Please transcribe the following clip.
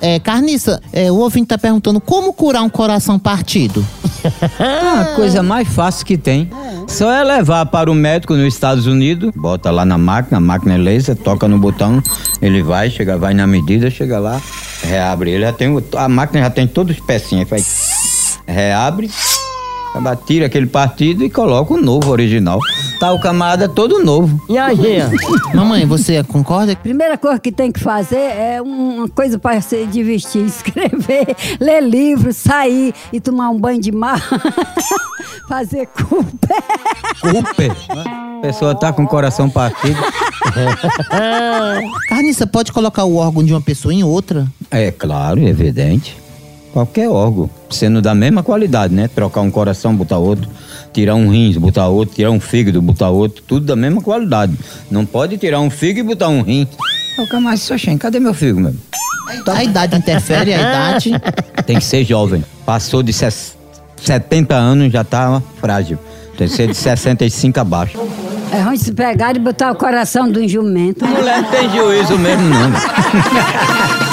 É, Carniça, é, o ouvinte tá perguntando como curar um coração partido. Ah, a coisa mais fácil que tem. Só é levar para o médico nos Estados Unidos, bota lá na máquina, a máquina é laser, toca no botão, ele vai, chega, vai na medida, chega lá, reabre. Ele já tem, a máquina já tem todas as pecinhas, faz, reabre, tira aquele partido e coloca o novo original. Tá o camarada todo novo. E a Jean? Mamãe, você concorda? Primeira coisa que tem que fazer é uma coisa para se divertir, escrever, ler livro, sair e tomar um banho de mar, fazer culpa. Cooper. A pessoa tá com o coração partido. Carniça, pode colocar o órgão de uma pessoa em outra? É claro, evidente. Qualquer órgão, sendo da mesma qualidade, né? Trocar um coração, botar outro, tirar um rins, botar outro, tirar um fígado, botar outro, tudo da mesma qualidade. Não pode tirar um fígado e botar um rim. Ô, camarada, disse, "Oxê, cadê meu fígado mesmo? A idade interfere, a idade. Tem que ser jovem. Passou de ses- 70 anos, já tá frágil. Tem que ser de 65 abaixo. É ruim se pegar e botar o coração do jumento. Mulher não tem juízo mesmo, não.